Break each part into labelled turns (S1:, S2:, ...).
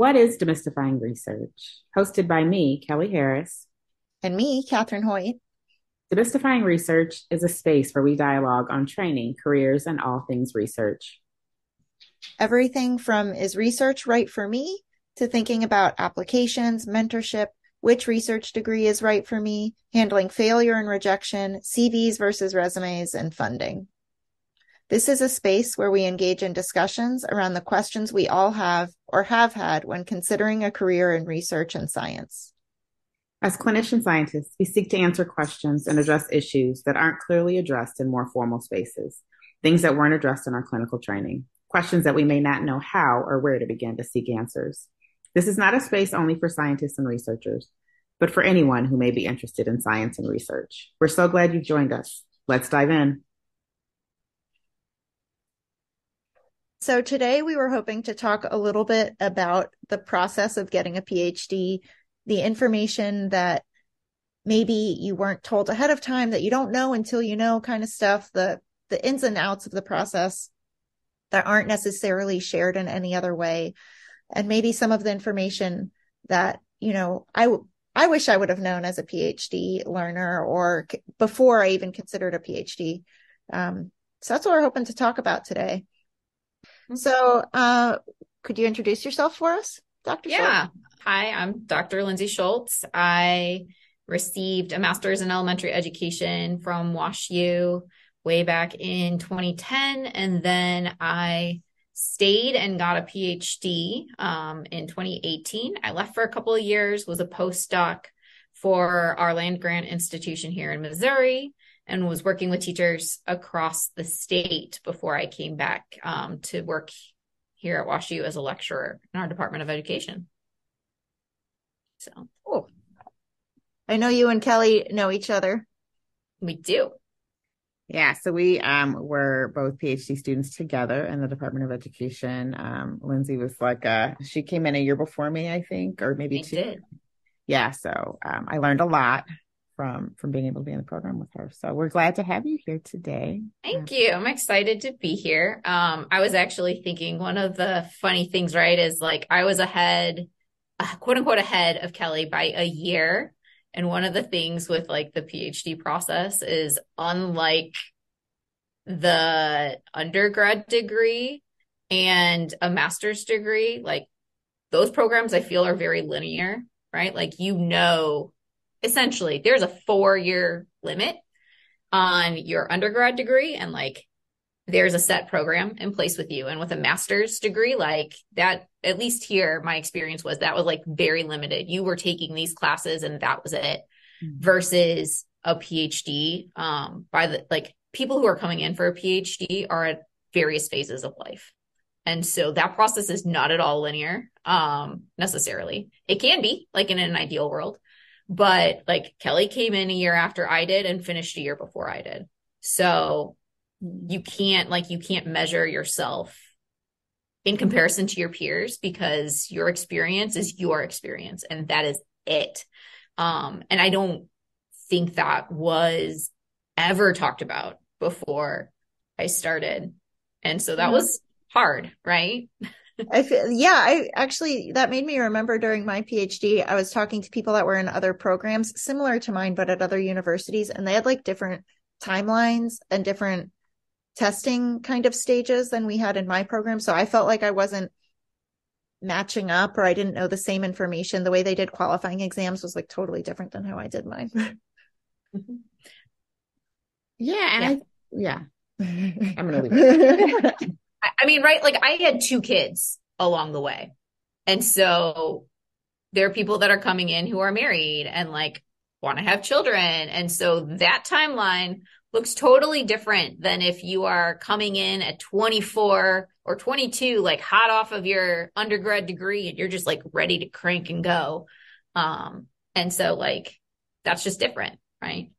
S1: What is Demystifying Research? Hosted by me, Kelly Harris.
S2: And me, Catherine Hoyt.
S1: Demystifying Research is a space where we dialogue on training, careers, and all things research.
S2: Everything from is research right for me to thinking about applications, mentorship, which research degree is right for me, handling failure and rejection, CVs versus resumes, and funding. This is a space where we engage in discussions around the questions we all have or have had when considering a career in research and science.
S1: As clinician scientists, we seek to answer questions and address issues that aren't clearly addressed in more formal spaces, things that weren't addressed in our clinical training, questions that we may not know how or where to begin to seek answers. This is not a space only for scientists and researchers, but for anyone who may be interested in science and research. We're so glad you've joined us. Let's dive in.
S2: So today we were hoping to talk a little bit about the process of getting a PhD, the information that maybe you weren't told ahead of time that you don't know until you know kind of stuff, the the ins and outs of the process that aren't necessarily shared in any other way. And maybe some of the information that, you know, I I wish I would have known as a PhD learner or before I even considered a PhD. Um, so that's what we're hoping to talk about today. So, uh, could you introduce yourself for us, Dr.
S3: Yeah. Shultz? Hi, I'm Dr. Lyndsie Shultz. I received a master's in elementary education from WashU way back in 2010. And then I stayed and got a PhD um, in 2018. I left for a couple of years, was a postdoc for our land grant institution here in Missouri and was working with teachers across the state before I came back um, to work here at WashU as a lecturer in our Department of Education. So,
S2: cool. I know you and Kelly know each other.
S3: We do.
S1: Yeah, so we um, were both PhD students together in the Department of Education. Um, Lyndsie was like, a, she came in a year before me, I think, or maybe
S3: I
S1: two.
S3: Did.
S1: Yeah, so um, I learned a lot from from being able to be in the program with her. So we're glad to have you here today.
S3: Thank you. I'm excited to be here. Um, I was actually thinking one of the funny things, right, is like I was ahead, uh, quote unquote, ahead of Kelly by a year. And one of the things with like the PhD process is unlike the undergrad degree and a master's degree, like those programs I feel are very linear, right? Like you know essentially there's a four year limit on your undergrad degree and like there's a set program in place with you. And with a master's degree like that at least here my experience was that was like very limited. You were taking these classes and that was it mm-hmm. versus a phd um by the like people who are coming in for a phd are at various phases of life. And so that process is not at all linear um necessarily. It can be like in an ideal world but like Kelly came in a year after I did and finished a year before I did. So you can't like you can't measure yourself in comparison to your peers because your experience is your experience and that is it. Um and I don't think that was ever talked about before I started. And so that yeah. was hard, right?
S2: I feel, yeah, I actually, that made me remember during my PhD, I was talking to people that were in other programs similar to mine, but at other universities, and they had like different timelines and different testing kind of stages than we had in my program. So I felt like I wasn't matching up or I didn't know the same information. The way they did qualifying exams was like totally different than how I did mine. Mm-hmm.
S1: yeah. And yeah. I, yeah. I'm going to leave it.
S3: I mean, right? Like I had two kids along the way. And so there are people that are coming in who are married and like want to have children. And so that timeline looks totally different than if you are coming in at 24 or 22, like hot off of your undergrad degree and you're just like ready to crank and go. Um, and so like that's just different, right?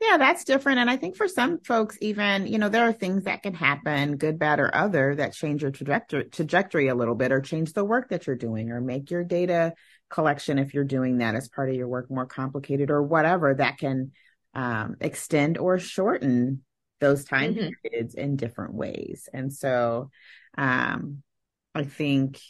S1: Yeah, that's different. And I think for some folks, even, you know, there are things that can happen, good, bad, or other, that change your trajectory, trajectory a little bit or change the work that you're doing or make your data collection, if you're doing that as part of your work, more complicated or whatever that can um, extend or shorten those time mm-hmm. periods in different ways. And so um, I think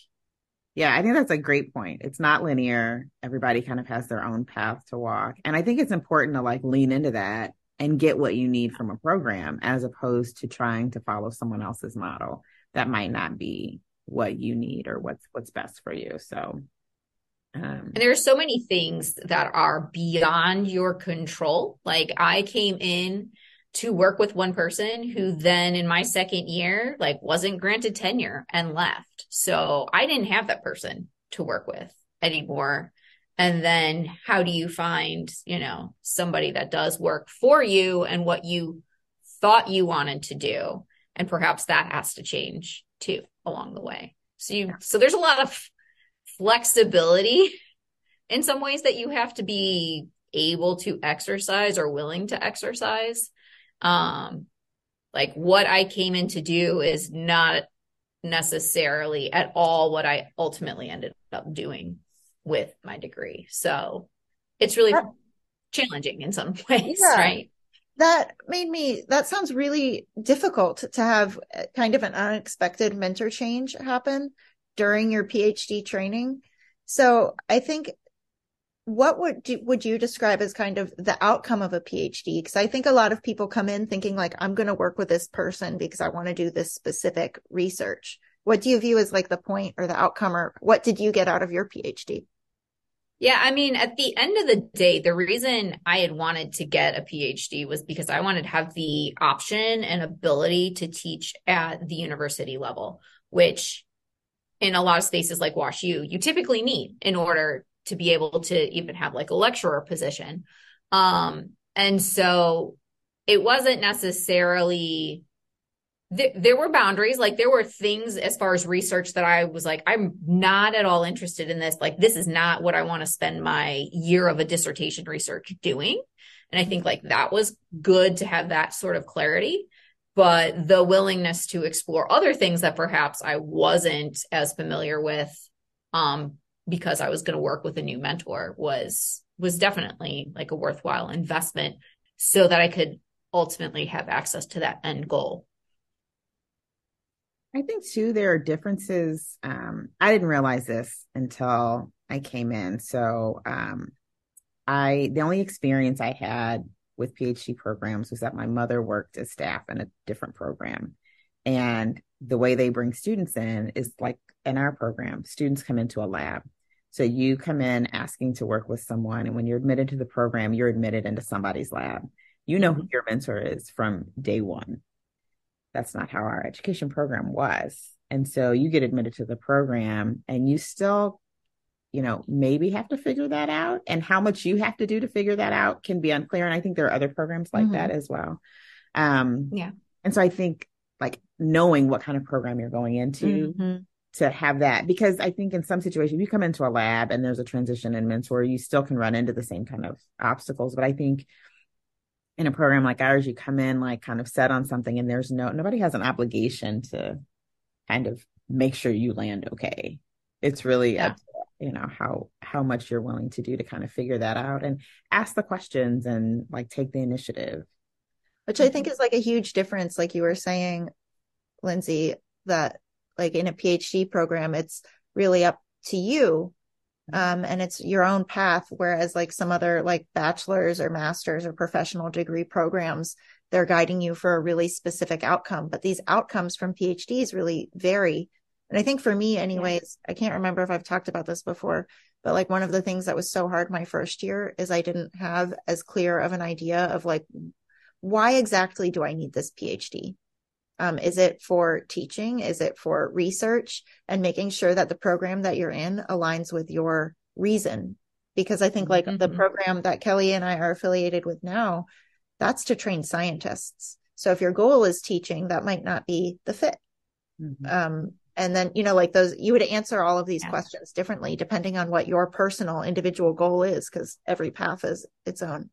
S1: Yeah, I think that's a great point. It's not linear. Everybody kind of has their own path to walk. And I think it's important to like lean into that and get what you need from a program as opposed to trying to follow someone else's model that might not be what you need or what's what's best for you. So
S3: um, and there are so many things that are beyond your control. Like I came in to work with one person who then in my second year like wasn't granted tenure and left. So i didn't have that person to work with anymore. And then how do you find you know somebody that does work for you and what you thought you wanted to do? And perhaps that has to change too along the way. So you so there's a lot of flexibility in some ways that you have to be able to exercise or willing to exercise um, like what I came in to do is not necessarily at all what I ultimately ended up doing with my degree. So it's really that, challenging in some ways, yeah, right?
S2: That made me, that sounds really difficult to have kind of an unexpected mentor change happen during your PhD training. So I think what would you, would you describe as kind of the outcome of a PhD? Because I think a lot of people come in thinking like, I'm going to work with this person because I want to do this specific research. What do you view as like the point or the outcome or what did you get out of your PhD?
S3: Yeah, I mean, at the end of the day, the reason I had wanted to get a PhD was because I wanted to have the option and ability to teach at the university level, which in a lot of spaces like WashU typically need in order to be able to even have like a lecturer position. Um, and so it wasn't necessarily th- there were boundaries. Like there were things as far as research that i was like i'm not at all interested in this. Like this is not what i want to spend my year of a dissertation research doing. And i think like that was good to have that sort of clarity. But the willingness to explore other things that perhaps i wasn't as familiar with um because I was going to work with a new mentor was was definitely like a worthwhile investment so that I could ultimately have access to that end goal.
S1: I think too there are differences. Um, I didn't realize this until I came in. So um, I the only experience I had with PhD programs was that my mother worked as staff in a different program. And the way they bring students in is like in our program, students come into a lab so you come in asking to work with someone, and when you're admitted to the program, you're admitted into somebody's lab. You know who mm-hmm. your mentor is from day one. That's not how our education program was. And so you get admitted to the program and you still, you know, maybe have to figure that out. And how much you have to do to figure that out can be unclear. And I think there are other programs like mm-hmm. that as well. Um, yeah. And so I think like knowing what kind of program you're going into mm-hmm to have that because I think in some situations, if you come into a lab and there's a transition in mentor, you still can run into the same kind of obstacles. But I think in a program like ours, you come in like kind of set on something and there's no, nobody has an obligation to kind of make sure you land okay. It's really yeah. up to, you know, how, how much you're willing to do to kind of figure that out and ask the questions and like take the initiative.
S2: Which I think is like a huge difference, like you were saying, Lyndsie, that like in a PhD program, it's really up to you. Um, and it's your own path. Whereas like some other like bachelor's or master's or professional degree programs, they're guiding you for a really specific outcome. But these outcomes from PhDs really vary. And I think for me, anyways, I can't remember if I've talked about this before, but like one of the things that was so hard my first year is I didn't have as clear of an idea of like, why exactly do I need this PhD? Um, is it for teaching? Is it for research? And making sure that the program that you're in aligns with your reason. Because I think like mm-hmm. the program that Kelly and I are affiliated with now, that's to train scientists. So if your goal is teaching, that might not be the fit. Mm-hmm. Um, and then, you know, like those, you would answer all of these yeah. questions differently depending on what your personal individual goal is, because every path is its own,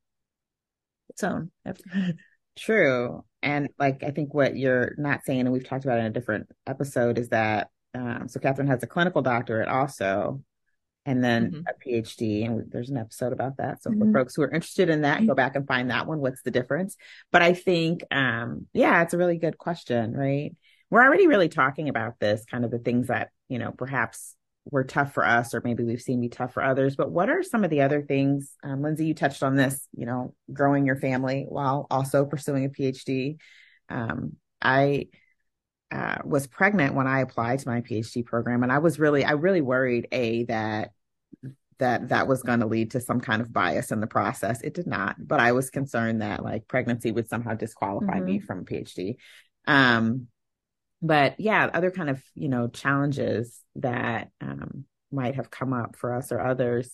S2: its own.
S1: True. And like, I think what you're not saying, and we've talked about in a different episode, is that um, so Catherine has a clinical doctorate also, and then mm-hmm. a PhD. And there's an episode about that. So mm-hmm. for folks who are interested in that, go back and find that one. What's the difference? But I think, um, yeah, it's a really good question, right? We're already really talking about this kind of the things that, you know, perhaps were tough for us, or maybe we've seen be tough for others. But what are some of the other things? Um, Lyndsie, you touched on this. You know, growing your family while also pursuing a PhD. Um, I uh, was pregnant when I applied to my PhD program, and I was really, I really worried a that that that was going to lead to some kind of bias in the process. It did not, but I was concerned that like pregnancy would somehow disqualify mm-hmm. me from a PhD. Um, but yeah, other kind of you know challenges that um, might have come up for us or others.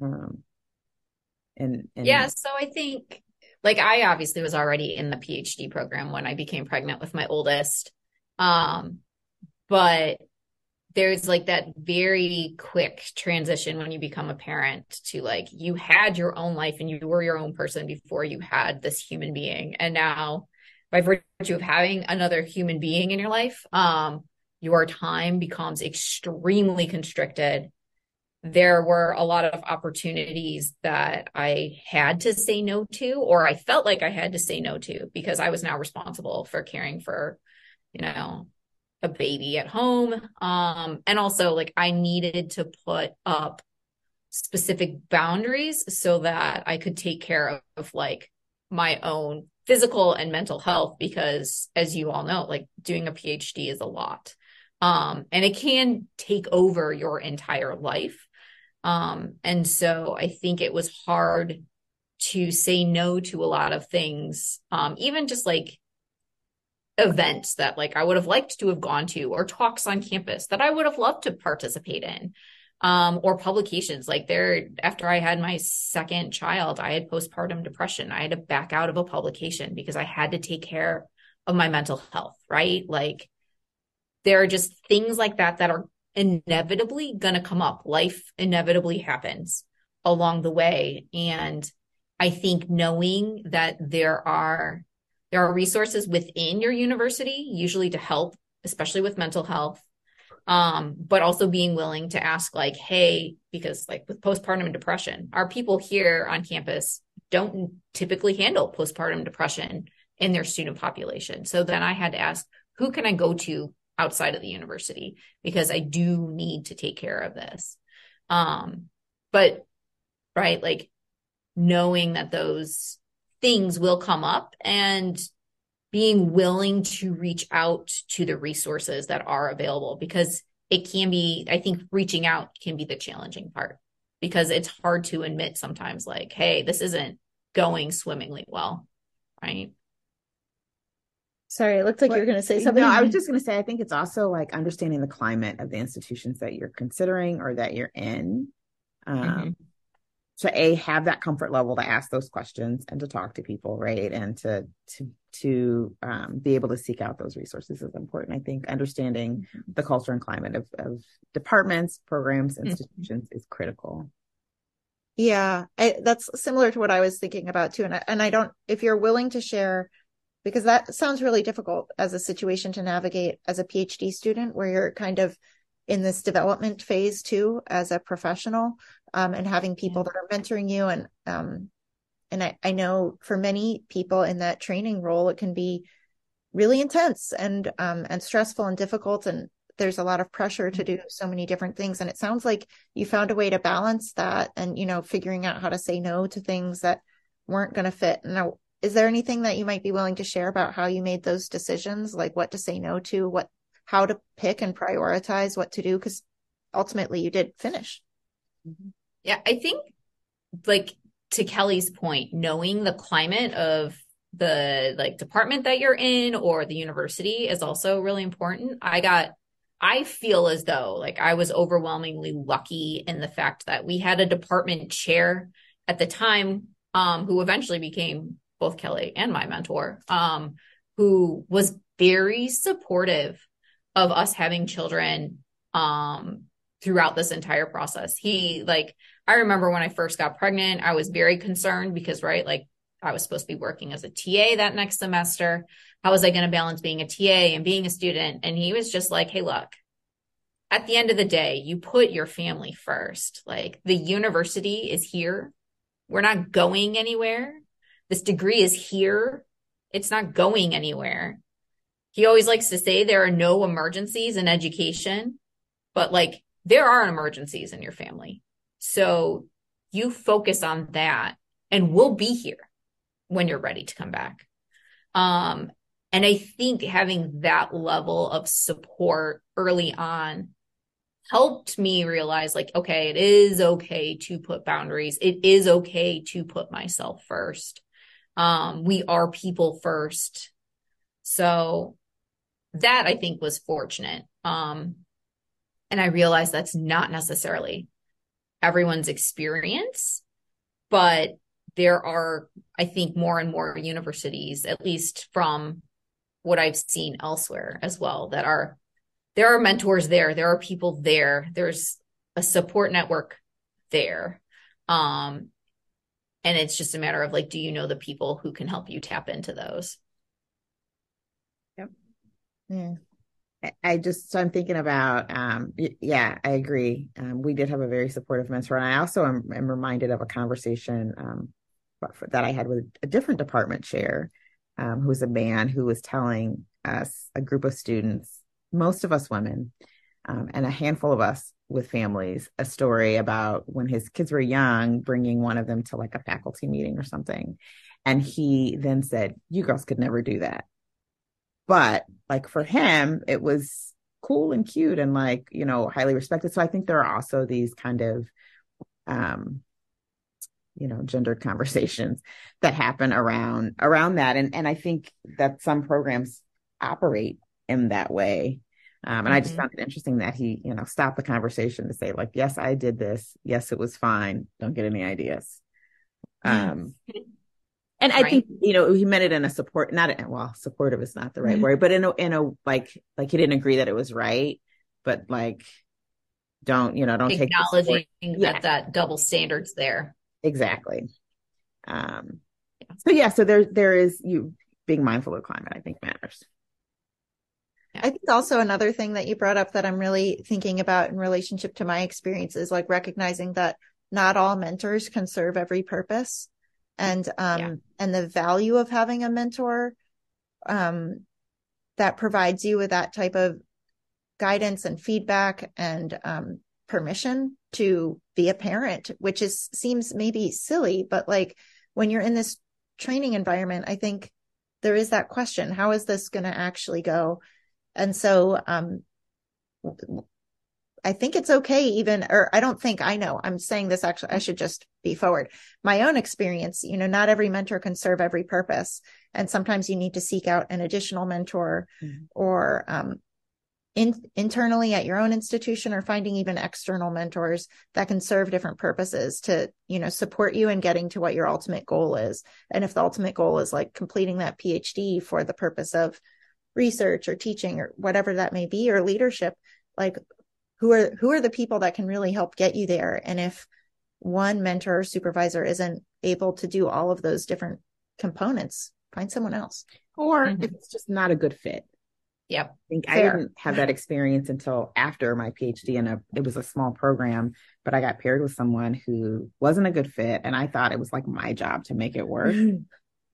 S1: Um, and, and
S3: yeah, so I think like I obviously was already in the PhD program when I became pregnant with my oldest. Um, but there's like that very quick transition when you become a parent to like you had your own life and you were your own person before you had this human being and now by virtue of having another human being in your life um your time becomes extremely constricted there were a lot of opportunities that I had to say no to, or I felt like I had to say no to because I was now responsible for caring for, you know, a baby at home. Um, and also like I needed to put up specific boundaries so that I could take care of, of like my own physical and mental health because as you all know, like doing a PhD is a lot. Um, and it can take over your entire life. Um, and so I think it was hard to say no to a lot of things, um, even just like events that like I would have liked to have gone to or talks on campus that I would have loved to participate in um, or publications. Like there after I had my second child I had postpartum depression. I had to back out of a publication because I had to take care of my mental health right? Like there are just things like that that are inevitably going to come up. Life inevitably happens along the way. And I think knowing that there are there are resources within your university, usually to help, especially with mental health. Um, but also being willing to ask, like, hey, because like with postpartum depression, our people here on campus don't typically handle postpartum depression in their student population. So then I had to ask, who can I go to outside of the university? Because I do need to take care of this. Um, but right, like knowing that those things will come up and being willing to reach out to the resources that are available because it can be i think reaching out can be the challenging part because it's hard to admit sometimes like hey this isn't going swimmingly well right?
S2: Sorry it looked like what, you were going to say something.
S1: No i was just going to say i think it's also like understanding the climate of the institutions that you're considering or that you're in. Um, mm-hmm to a have that comfort level to ask those questions and to talk to people right and to to to um, be able to seek out those resources is important i think understanding mm-hmm. the culture and climate of, of departments programs mm-hmm. institutions mm-hmm. is critical
S2: yeah I, that's similar to what i was thinking about too and I, and I don't if you're willing to share because that sounds really difficult as a situation to navigate as a phd student where you're kind of in this development phase too as a professional um, and having people that are mentoring you and um, and I, I know for many people in that training role it can be really intense and um, and stressful and difficult and there's a lot of pressure to mm-hmm. do so many different things. And it sounds like you found a way to balance that and you know figuring out how to say no to things that weren't going to fit. Now is there anything that you might be willing to share about how you made those decisions? Like what to say no to? What how to pick and prioritize what to do because ultimately you did finish
S3: mm-hmm. Yeah, I think like to Kelly's point, knowing the climate of the like department that you're in or the university is also really important. I got I feel as though like I was overwhelmingly lucky in the fact that we had a department chair at the time um who eventually became both Kelly and my mentor um who was very supportive of us having children um throughout this entire process. He like I remember when I first got pregnant, I was very concerned because, right, like I was supposed to be working as a TA that next semester. How was I going to balance being a TA and being a student? And he was just like, hey, look, at the end of the day, you put your family first. Like the university is here. We're not going anywhere. This degree is here. It's not going anywhere. He always likes to say there are no emergencies in education, but like there are emergencies in your family. So you focus on that and we'll be here when you're ready to come back. Um, and I think having that level of support early on helped me realize like, okay, it is okay to put boundaries. It is okay to put myself first. Um, we are people first. So that I think was fortunate. Um, and I realized that's not necessarily everyone's experience, but there are, I think, more and more universities, at least from what I've seen elsewhere as well, that are there are mentors there, there are people there, there's a support network there. Um, and it's just a matter of like, do you know the people who can help you tap into those?
S1: Yeah. I just so I'm thinking about um yeah I agree. Um, we did have a very supportive mentor and I also am, am reminded of a conversation um, that I had with a different department chair um, who was a man who was telling us a group of students most of us women um, and a handful of us with families a story about when his kids were young bringing one of them to like a faculty meeting or something. And he then said you girls could never do that but like for him, it was cool and cute and like, you know, highly respected. So I think there are also these kind of um you know gendered conversations that happen around around that and and i think that some programs operate in that way um, and mm-hmm. i just mm-hmm. found it interesting that he you know stopped the conversation to say like yes i did this yes it was fine don't get any ideas um and I right. think, you know, he meant it in a support, not a, well, supportive is not the right mm-hmm. word, but in a, in a, like, like he didn't agree that it was right, but like, don't, you know, don't
S3: acknowledging take that yeah. that double standards there.
S1: Exactly. Um, yeah. so yeah, so there, there is you being mindful of climate, I think matters.
S2: I think also another thing that you brought up that I'm really thinking about in relationship to my experience is like recognizing that not all mentors can serve every purpose and um yeah. and the value of having a mentor um that provides you with that type of guidance and feedback and um permission to be a parent which is seems maybe silly but like when you're in this training environment i think there is that question how is this going to actually go and so um I think it's okay even, or I don't think I know. I'm saying this actually, I should just be forward. My own experience, you know, not every mentor can serve every purpose. And sometimes you need to seek out an additional mentor mm-hmm. or, um, in, internally at your own institution or finding even external mentors that can serve different purposes to, you know, support you in getting to what your ultimate goal is. And if the ultimate goal is like completing that PhD for the purpose of research or teaching or whatever that may be or leadership, like who are who are the people that can really help get you there? And if one mentor or supervisor isn't able to do all of those different components find someone else.
S1: Or mm-hmm. if it's just not a good fit.
S3: Yep.
S1: I think Fair. i didn't have that experience until after my phd and it was a small program but i got paired with someone who wasn't a good fit and i thought it was like my job to make it work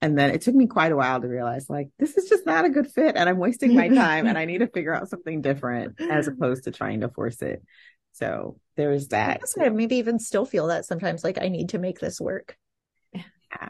S1: And then it took me quite a while to realize like this is just not a good fit and I'm wasting my time and I need to figure out something different as opposed to trying to force it. So there's that.
S2: I I maybe even still feel that sometimes like I need to make this work.
S3: Yeah.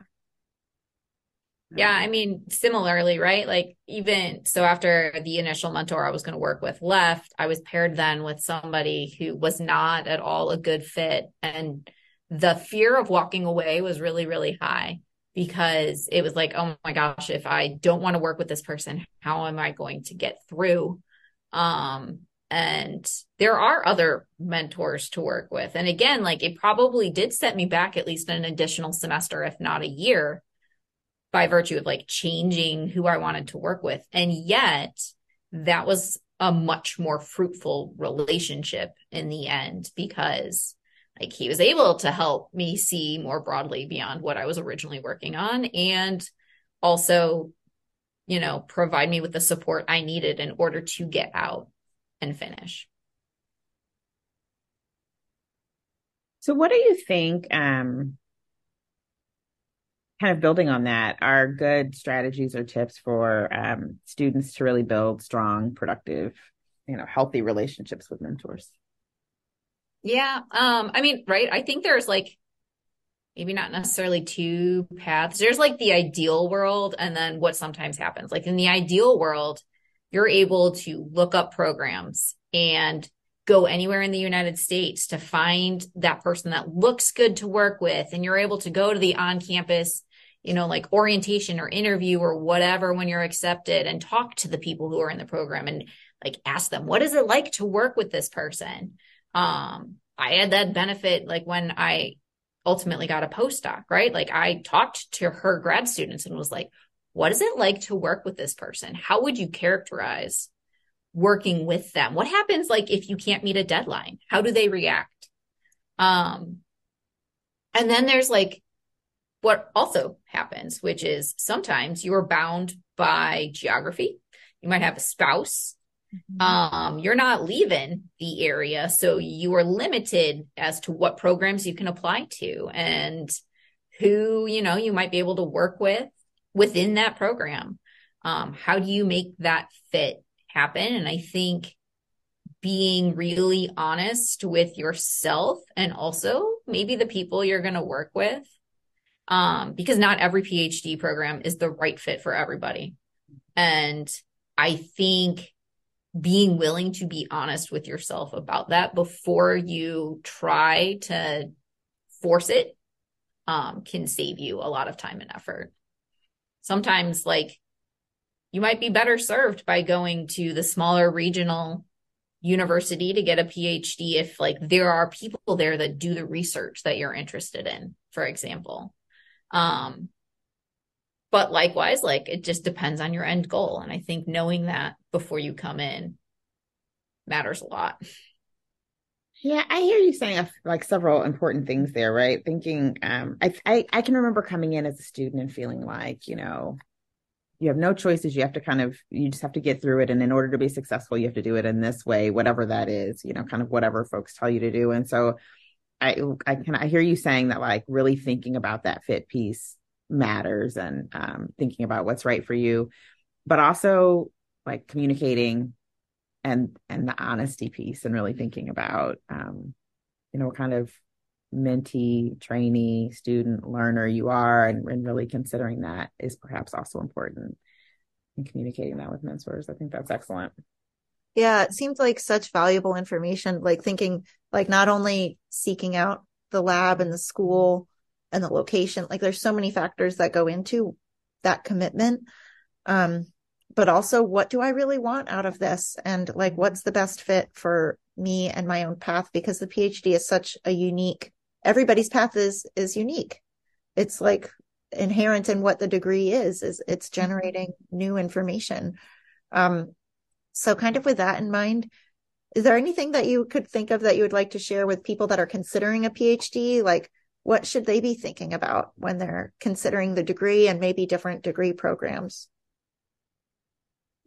S3: Yeah, um, I mean, similarly, right? Like, even so, after the initial mentor I was going to work with left, I was paired then with somebody who was not at all a good fit. And the fear of walking away was really, really high because it was like, oh my gosh, if I don't want to work with this person, how am I going to get through? Um, and there are other mentors to work with. And again, like it probably did set me back at least an additional semester, if not a year, by virtue of like changing who I wanted to work with. And yet that was a much more fruitful relationship in the end because like he was able to help me see more broadly beyond what I was originally working on and also you know provide me with the support I needed in order to get out and finish.
S1: So what do you think um kind of building on that are good strategies or tips for um, students to really build strong productive you know healthy relationships with mentors
S3: Yeah. Um, I mean, right. I think there's like maybe not necessarily two paths. There's like the ideal world and then what sometimes happens. Like in the ideal world, you're able to look up programs and go anywhere in the United States to find that person that looks good to work with. And you're able to go to the on campus, you know, like orientation or interview or whatever when you're accepted and talk to the people who are in the program and like ask them, what is it like to work with this person? Um, I had that benefit like when I ultimately got a postdoc, right? Like I talked to her grad students and was like, what is it like to work with this person? How would you characterize working with them? What happens like if you can't meet a deadline? How do they react? Um, and then there's like what also happens, which is sometimes you're bound by geography. You might have a spouse. Mm-hmm. Um, you're not leaving the area, so you are limited as to what programs you can apply to and who, you know, you might be able to work with within that program. Um, how do you make that fit happen. And I think being really honest with yourself and also maybe the people you're going to work with. Um, because not every PhD program is the right fit for everybody. And I think being willing to be honest with yourself about that before you try to force it um, can save you a lot of time and effort. Sometimes, like, you might be better served by going to the smaller regional university to get a PhD if like there are people there that do the research that you're interested in, for example. Um, but likewise, like it just depends on your end goal. And I think knowing that before you come in matters a lot.
S1: Yeah, I hear you saying like several important things there, right? Thinking, um, I, I, I can remember coming in as a student and feeling like, you know, you have no choices you have to kind of you just have to get through it and in order to be successful you have to do it in this way whatever that is you know kind of whatever folks tell you to do and so i i can i hear you saying that like really thinking about that fit piece matters and um, thinking about what's right for you but also like communicating and and the honesty piece and really thinking about um you know what kind of mentee, trainee, student, learner you are, and, and really considering that is perhaps also important in communicating that with mentors. I think that's excellent.
S2: Yeah, it seems like such valuable information, like thinking, like not only seeking out the lab and the school and the location, like there's so many factors that go into that commitment. Um, but also what do I really want out of this? And like, what's the best fit for me and my own path? Because the PhD is such a unique everybody's path is is unique it's like inherent in what the degree is is it's mm-hmm. generating new information um so kind of with that in mind is there anything that you could think of that you would like to share with people that are considering a phd like what should they be thinking about when they're considering the degree and maybe different degree programs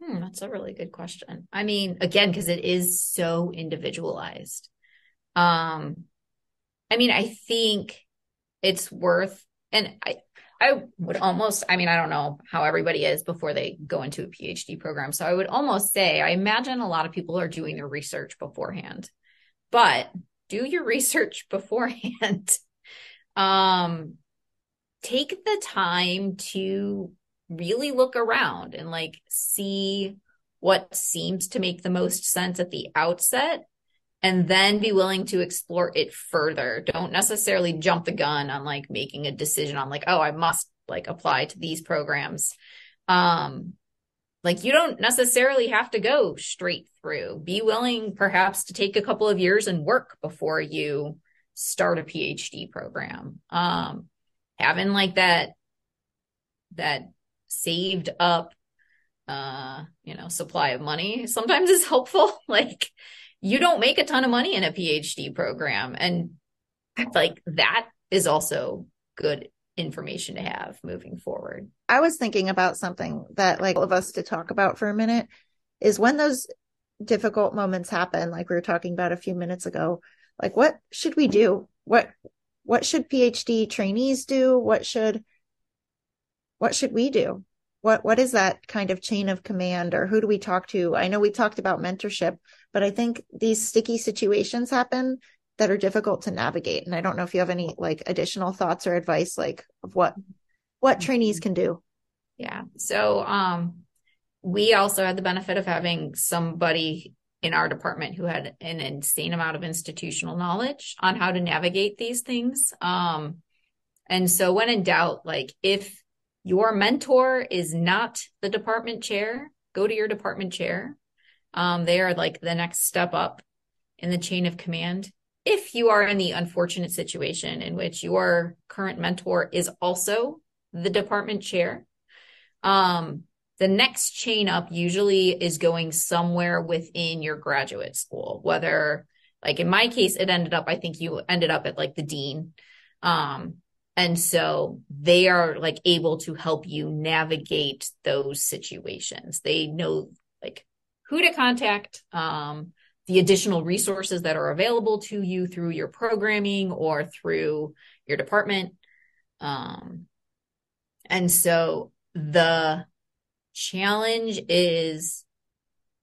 S3: hmm, that's a really good question i mean again because it is so individualized um I mean, I think it's worth, and I, I would almost, I mean, I don't know how everybody is before they go into a PhD program. So I would almost say, I imagine a lot of people are doing their research beforehand, but do your research beforehand. um, take the time to really look around and like see what seems to make the most sense at the outset and then be willing to explore it further. Don't necessarily jump the gun on like making a decision on like, oh, I must like apply to these programs. Um, like you don't necessarily have to go straight through. Be willing perhaps to take a couple of years and work before you start a PhD program. Um, having like that, that saved up, uh, you know, supply of money sometimes is helpful. like, you don't make a ton of money in a PhD program. And like that is also good information to have moving forward.
S2: I was thinking about something that like all of us to talk about for a minute is when those difficult moments happen, like we were talking about a few minutes ago, like what should we do? What what should PhD trainees do? What should what should we do? What what is that kind of chain of command or who do we talk to? I know we talked about mentorship, but I think these sticky situations happen that are difficult to navigate. And I don't know if you have any like additional thoughts or advice like of what what trainees can do.
S3: Yeah. So um we also had the benefit of having somebody in our department who had an insane amount of institutional knowledge on how to navigate these things. Um and so when in doubt, like if your mentor is not the department chair, go to your department chair. Um, they are like the next step up in the chain of command. If you are in the unfortunate situation in which your current mentor is also the department chair, um, the next chain up usually is going somewhere within your graduate school, whether like in my case, it ended up, I think you ended up at like the dean. Um, and so they are like able to help you navigate those situations. They know like who to contact, um, the additional resources that are available to you through your programming or through your department. Um, and so the challenge is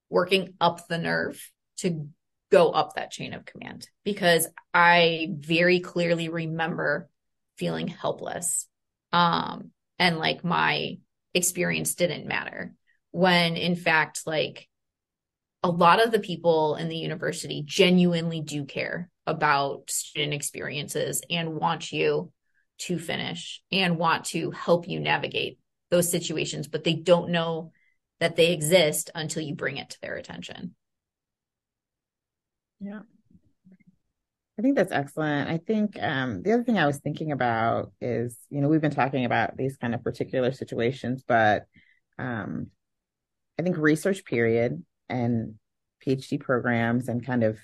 S3: working up the nerve to go up that chain of command because I very clearly remember feeling helpless. Um, and like my experience didn't matter when in fact, like a lot of the people in the university genuinely do care about student experiences and want you to finish and want to help you navigate those situations, but they don't know that they exist until you bring it to their attention.
S1: Yeah. I think that's excellent. I think um, the other thing I was thinking about is, you know, we've been talking about these kind of particular situations, but um, I think research period and PhD programs and kind of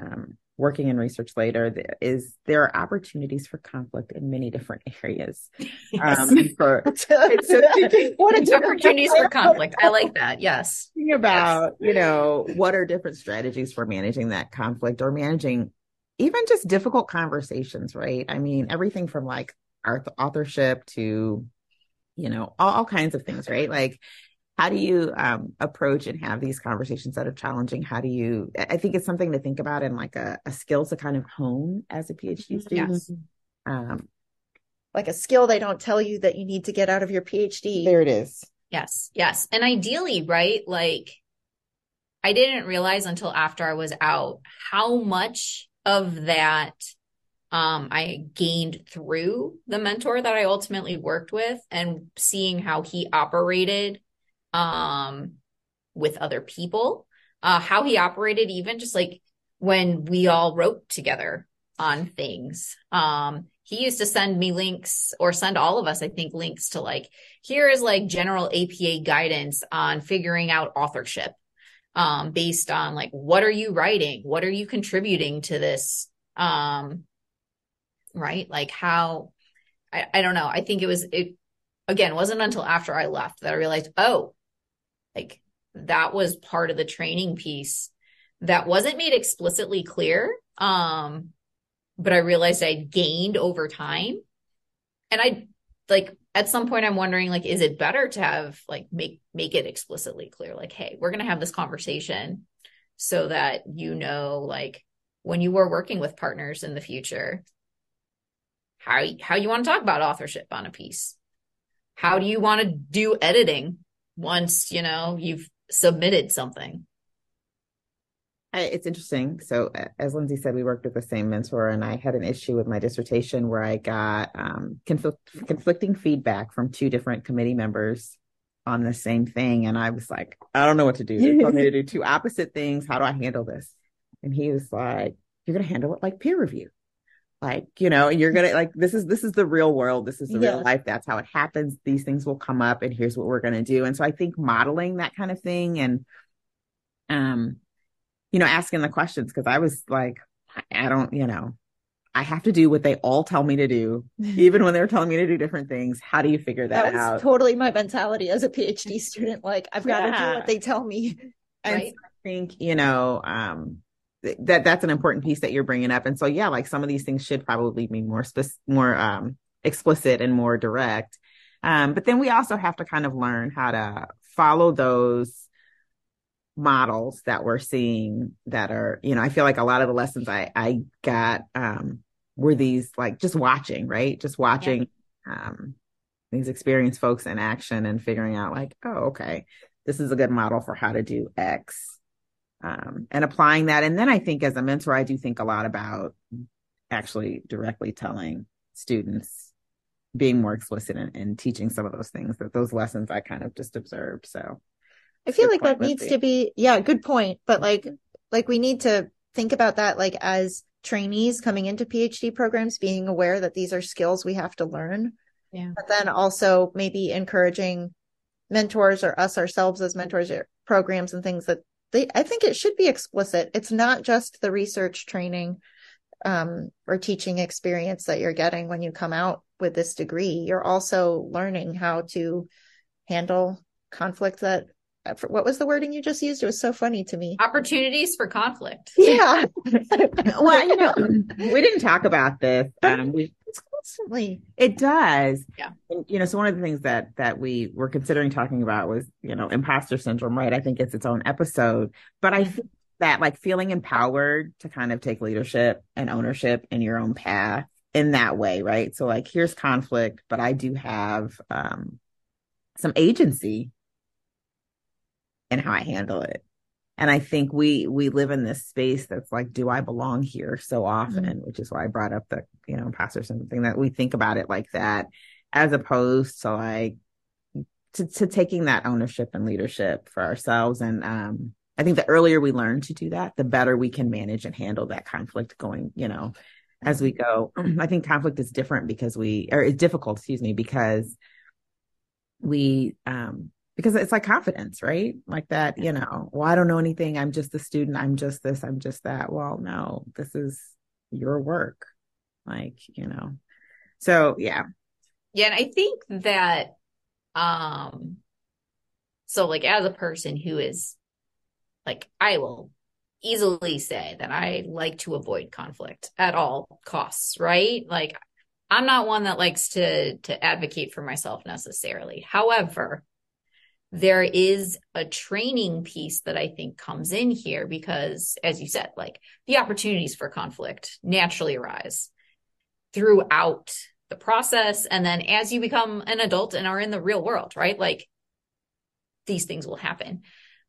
S1: um, working in research later is there are opportunities for conflict in many different areas. Yes. Um, for,
S3: what opportunities for conflict? I like that. Yes.
S1: Thinking about, yes. you know, what are different strategies for managing that conflict or managing even just difficult conversations, right? I mean, everything from like authorship to, you know, all, all kinds of things, right? Like, how do you um, approach and have these conversations that are challenging? How do you? I think it's something to think about and like a, a skill to kind of hone as a PhD mm-hmm. student. Yes.
S2: Um, like a skill they don't tell you that you need to get out of your PhD.
S1: There it is.
S3: Yes, yes, and ideally, right? Like, I didn't realize until after I was out how much of that um, I gained through the mentor that I ultimately worked with and seeing how he operated um, with other people, uh, how he operated, even just like when we all wrote together on things. Um, he used to send me links or send all of us, I think, links to like, here is like general APA guidance on figuring out authorship um, based on like what are you writing? What are you contributing to this um, right? Like how I, I don't know. I think it was it again wasn't until after i left that i realized oh like that was part of the training piece that wasn't made explicitly clear um but i realized i'd gained over time. And i like at some point i'm wondering like is it better to have like make make it explicitly clear like hey we're going to have this conversation so that you know like when you are working with partners in the future how how you want to talk about authorship on a piece? How do you want to do editing once you know you've submitted something
S1: it's interesting. So, as Lyndsie said, we worked with the same mentor, and I had an issue with my dissertation where I got um, confl- conflicting feedback from two different committee members on the same thing, and I was like, I don't know what to do. They told me to do two opposite things. How do I handle this? And he was like, You're going to handle it like peer review. Like, you know, you're going to like, this is, this is the real world. This is the yeah. real life. That's how it happens. These things will come up and here's what we're going to do. And so I think modeling that kind of thing and, um, you know, asking the questions because I was like, I don't, you know, I have to do what they all tell me to do, even when they're telling me to do different things. How do you figure that, that out?
S2: Totally my mentality as a PhD student. Like I've got yeah. to do what they tell me.
S1: And right? I think, you know, um, that that's an important piece that you're bringing up. And so, yeah, like some of these things should probably be more more, um, explicit and more direct. Um, but then we also have to kind of learn how to follow those models that we're seeing that are, you know, I feel like a lot of the lessons I, I got, um, were these like just watching, right? Just watching, yeah. um, these experienced folks in action and figuring out like, oh, okay, this is a good model for how to do X. Um, and applying that. And then I think as a mentor, I do think a lot about actually directly telling students being more explicit and teaching some of those things that those lessons I kind of just observed. So
S2: I feel like that needs to be, yeah, good point. But like, like we need to think about that like as trainees coming into PhD programs, being aware that these are skills we have to learn.
S3: Yeah.
S2: But then also maybe encouraging mentors or us ourselves as mentors or programs and things that they, I think it should be explicit. It's not just the research training um, or teaching experience that you're getting when you come out with this degree. You're also learning how to handle conflict that what was the wording you just used? It was so funny to me.
S3: Opportunities for conflict.
S2: Yeah.
S1: well, you know, we didn't talk about this. Um, we,
S2: it's constantly.
S1: It does.
S3: Yeah.
S1: And, you know, so one of the things that that we were considering talking about was, you know, imposter syndrome, right? I think it's its own episode, but I think that like feeling empowered to kind of take leadership and ownership in your own path in that way, right? So like here's conflict, but I do have um some agency and how I handle it. And I think we we live in this space that's like, do I belong here so often? Mm-hmm. Which is why I brought up the, you know, imposter syndrome that we think about it like that, as opposed to like to, to taking that ownership and leadership for ourselves. And um I think the earlier we learn to do that, the better we can manage and handle that conflict going, you know, as we go. I think conflict is different because we or it's difficult, excuse me, because we um because it's like confidence, right? Like that, you know, well, I don't know anything. I'm just a student. I'm just this. I'm just that. Well, no, this is your work. Like, you know, so yeah.
S3: Yeah. And I think that, um, so like as a person who is like, I will easily say that I like to avoid conflict at all costs, right? Like, I'm not one that likes to to advocate for myself necessarily. However, there is a training piece that I think comes in here because, as you said, like the opportunities for conflict naturally arise throughout the process. And then as you become an adult and are in the real world, right? Like these things will happen.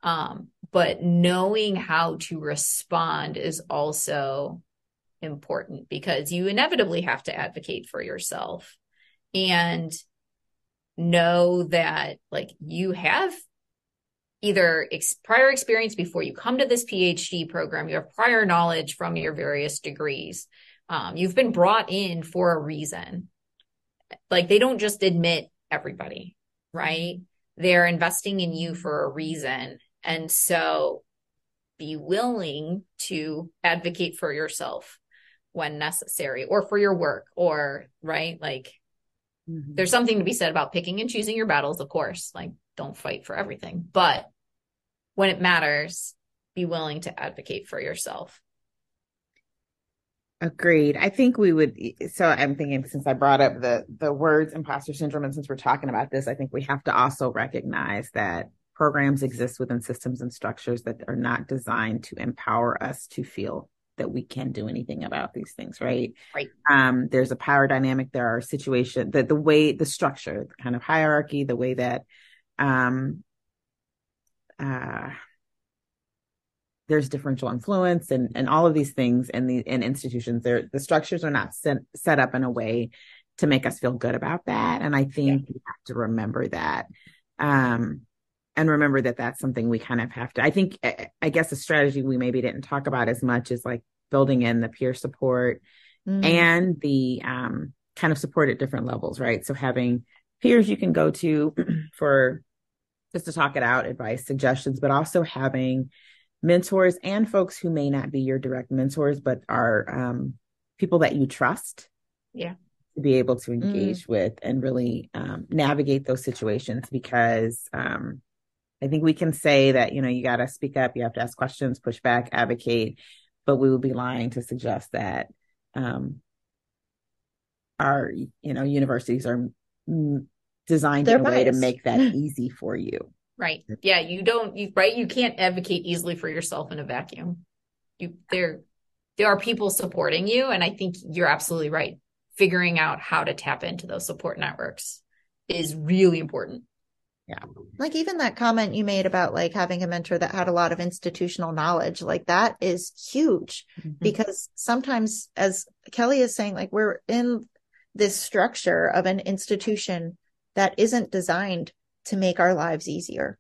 S3: Um, but knowing how to respond is also important because you inevitably have to advocate for yourself. And know that like you have either ex- prior experience before you come to this PhD program, you have prior knowledge from your various degrees. Um, you've been brought in for a reason. Like they don't just admit everybody, right? They're investing in you for a reason. And so be willing to advocate for yourself when necessary or for your work or, right? Like Mm-hmm. There's something to be said about picking and choosing your battles, of course. Like, don't fight for everything. But when it matters, be willing to advocate for yourself.
S1: Agreed. I think we would. So I'm thinking since I brought up the the words imposter syndrome, and since we're talking about this, I think we have to also recognize that programs exist within systems and structures that are not designed to empower us to feel that we can do anything about these things, right?
S3: Right.
S1: Um, there's a power dynamic. There are situations that the way the structure, the kind of hierarchy, the way that um, uh, there's differential influence and and all of these things in the in institutions. There the structures are not set set up in a way to make us feel good about that. And I think yeah. we have to remember that. Um, and remember that that's something we kind of have to i think i guess a strategy we maybe didn't talk about as much is like building in the peer support mm. and the um, kind of support at different levels right so having peers you can go to for just to talk it out advice suggestions but also having mentors and folks who may not be your direct mentors but are um, people that you trust
S3: yeah
S1: to be able to mm. engage mm. with and really um, navigate those situations because um, I think we can say that, you know, you got to speak up, you have to ask questions, push back, advocate, but we would be lying to suggest that um, our, you know, universities are designed They're in a biased. way to make that easy for you.
S3: Right. Yeah. You don't, you, right. You can't advocate easily for yourself in a vacuum. You, there, there are people supporting you. And I think you're absolutely right. Figuring out how to tap into those support networks is really important.
S1: Yeah.
S2: Like even that comment you made about like having a mentor that had a lot of institutional knowledge, like that is huge mm-hmm. because sometimes, as Kelly is saying, like we're in this structure of an institution that isn't designed to make our lives easier.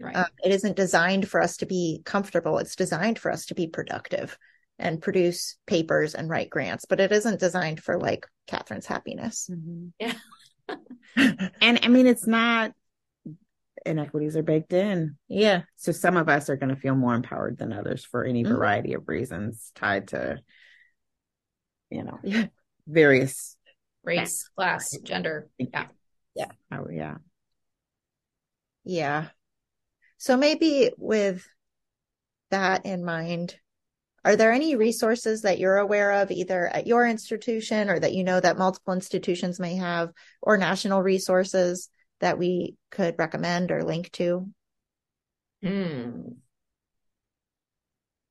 S2: Right. Um, it isn't designed for us to be comfortable. It's designed for us to be productive and produce papers and write grants, but it isn't designed for like Catherine's happiness.
S3: Mm-hmm. Yeah.
S1: and I mean, it's not inequities are baked in.
S2: Yeah.
S1: So some of us are going to feel more empowered than others for any mm-hmm. variety of reasons tied to, you know,
S2: yeah.
S1: various
S3: race, class, gender. Yeah.
S1: Yeah. Oh, yeah.
S2: Yeah. So maybe with that in mind, are there any resources that you're aware of either at your institution or that you know that multiple institutions may have or national resources that we could recommend or link to?
S3: Hmm.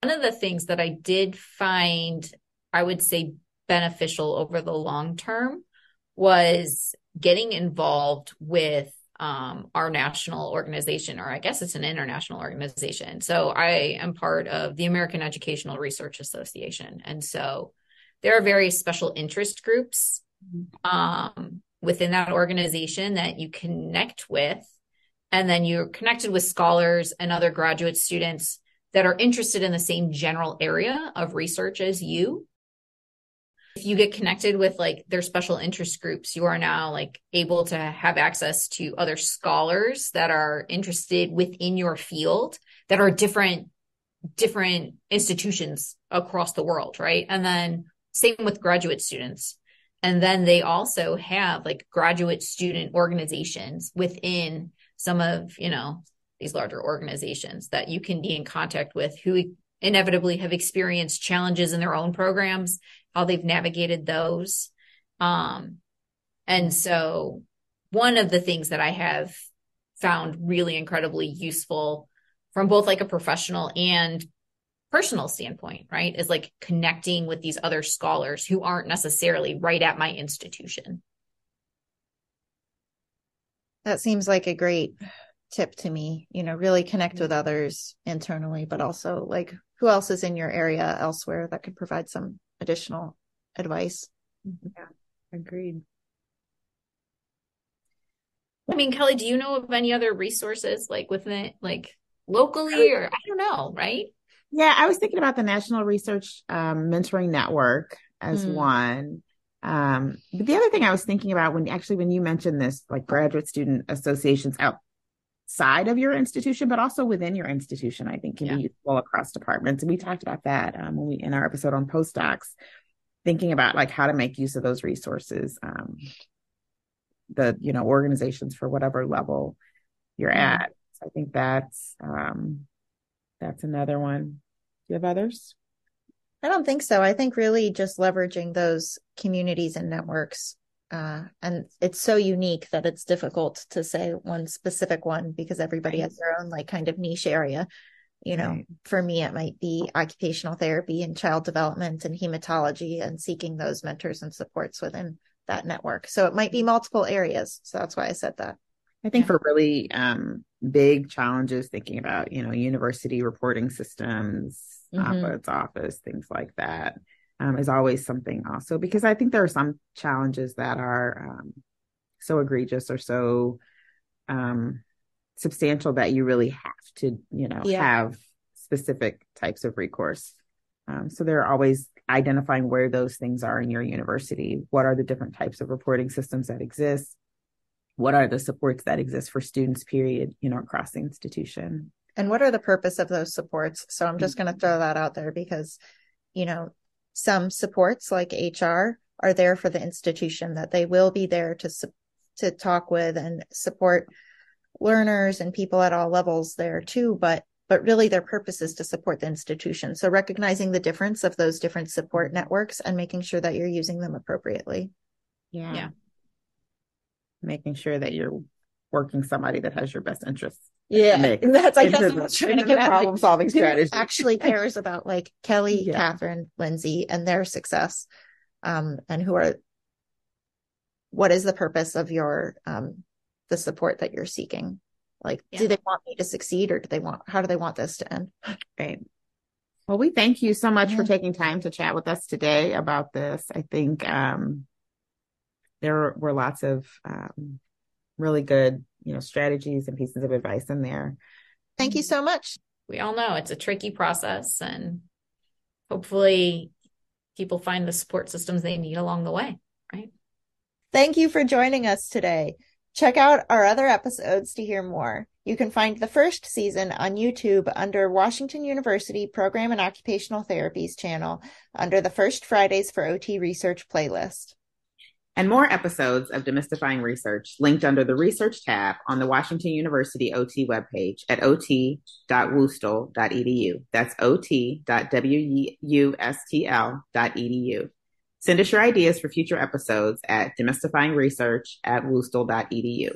S3: One of the things that I did find, I would say, beneficial over the long term was getting involved with um, our national organization, or I guess it's an international organization. So I am part of the American Educational Research Association. And so there are various special interest groups um, within that organization that you connect with. And then you're connected with scholars and other graduate students that are interested in the same general area of research as you if you get connected with like their special interest groups, you are now like able to have access to other scholars that are interested within your field that are different different institutions across the world, right? And then same with graduate students. And then they also have like graduate student organizations within some of, you know, these larger organizations that you can be in contact with who inevitably have experienced challenges in their own programs how they've navigated those. Um, and so one of the things that I have found really incredibly useful from both like a professional and personal standpoint, right, is like connecting with these other scholars who aren't necessarily right at my institution.
S2: That seems like a great tip to me, you know, really connect with mm-hmm. others internally, but also like who else is in your area elsewhere that could provide some additional advice. Mm-hmm.
S1: Yeah, agreed.
S3: I mean, Kelly, do you know of any other resources like within it, like locally or I don't know, right?
S1: Yeah, I was thinking about the National Research um, Mentoring Network as mm. one. Um, but the other thing I was thinking about when actually when you mentioned this, like graduate student associations outside of your institution, but also within your institution, I think can yeah. be useful across departments. And we talked about that um, when we in our episode on postdocs thinking about like how to make use of those resources um, the you know organizations for whatever level you're mm-hmm. at so i think that's um that's another one. Do you have others?
S2: I don't think so. I think really just leveraging those communities and networks uh, and it's so unique that it's difficult to say one specific one because everybody right. has their own like kind of niche area. You know right. for me it might be occupational therapy and child development and hematology and seeking those mentors and supports within that network. So it might be multiple areas. So that's why i said that
S1: i think yeah. for really um, big challenges thinking about you know university reporting systems mm-hmm. office things like that um, is always something also because i think there are some challenges that are um, so egregious or so um, substantial that you really have to, you know, yeah. have specific types of recourse. Um, so they're always identifying where those things are in your university. What are the different types of reporting systems that exist? What are the supports that exist for students, period, you know, across the institution?
S2: And what are the purpose of those supports? So I'm just going to throw that out there because, you know, some supports like HR are there for the institution that they will be there to to talk with and support learners and people at all levels there too, but but really their purpose is to support the institution. So recognizing the difference of those different support networks and making sure that you're using them appropriately.
S1: Yeah. Yeah. Making sure that you're working somebody that has your best interests.
S2: Yeah, that's I guess
S1: the-
S2: I was trying to get like,
S1: problem solving strategy.
S2: actually cares about like Kelly,
S1: Yeah.
S2: Catherine, Lyndsie, and their success, um, and who are what is the purpose of your um the support that you're seeking? Like, do they want me to succeed, or do they want how do they want this to end?
S1: Great. Well, we thank you so much for taking time to chat with us today about this. I think um, there were lots of um, really good, you know, strategies and pieces of advice in there.
S2: Thank you so much.
S3: We all know it's a tricky process and hopefully people find the support systems they need along the way, right?
S2: Thank you for joining us today. Check out our other episodes to hear more. You can find the first season on YouTube under Washington University Program and Occupational Therapies channel under the First Fridays for OT Research playlist.
S1: And more episodes of Demystifying Research linked under the Research tab on the Washington University OT webpage at ot.wustl.edu. That's ot.wustl.edu. Send us your ideas for future episodes at demystifyingresearch at wustl.edu.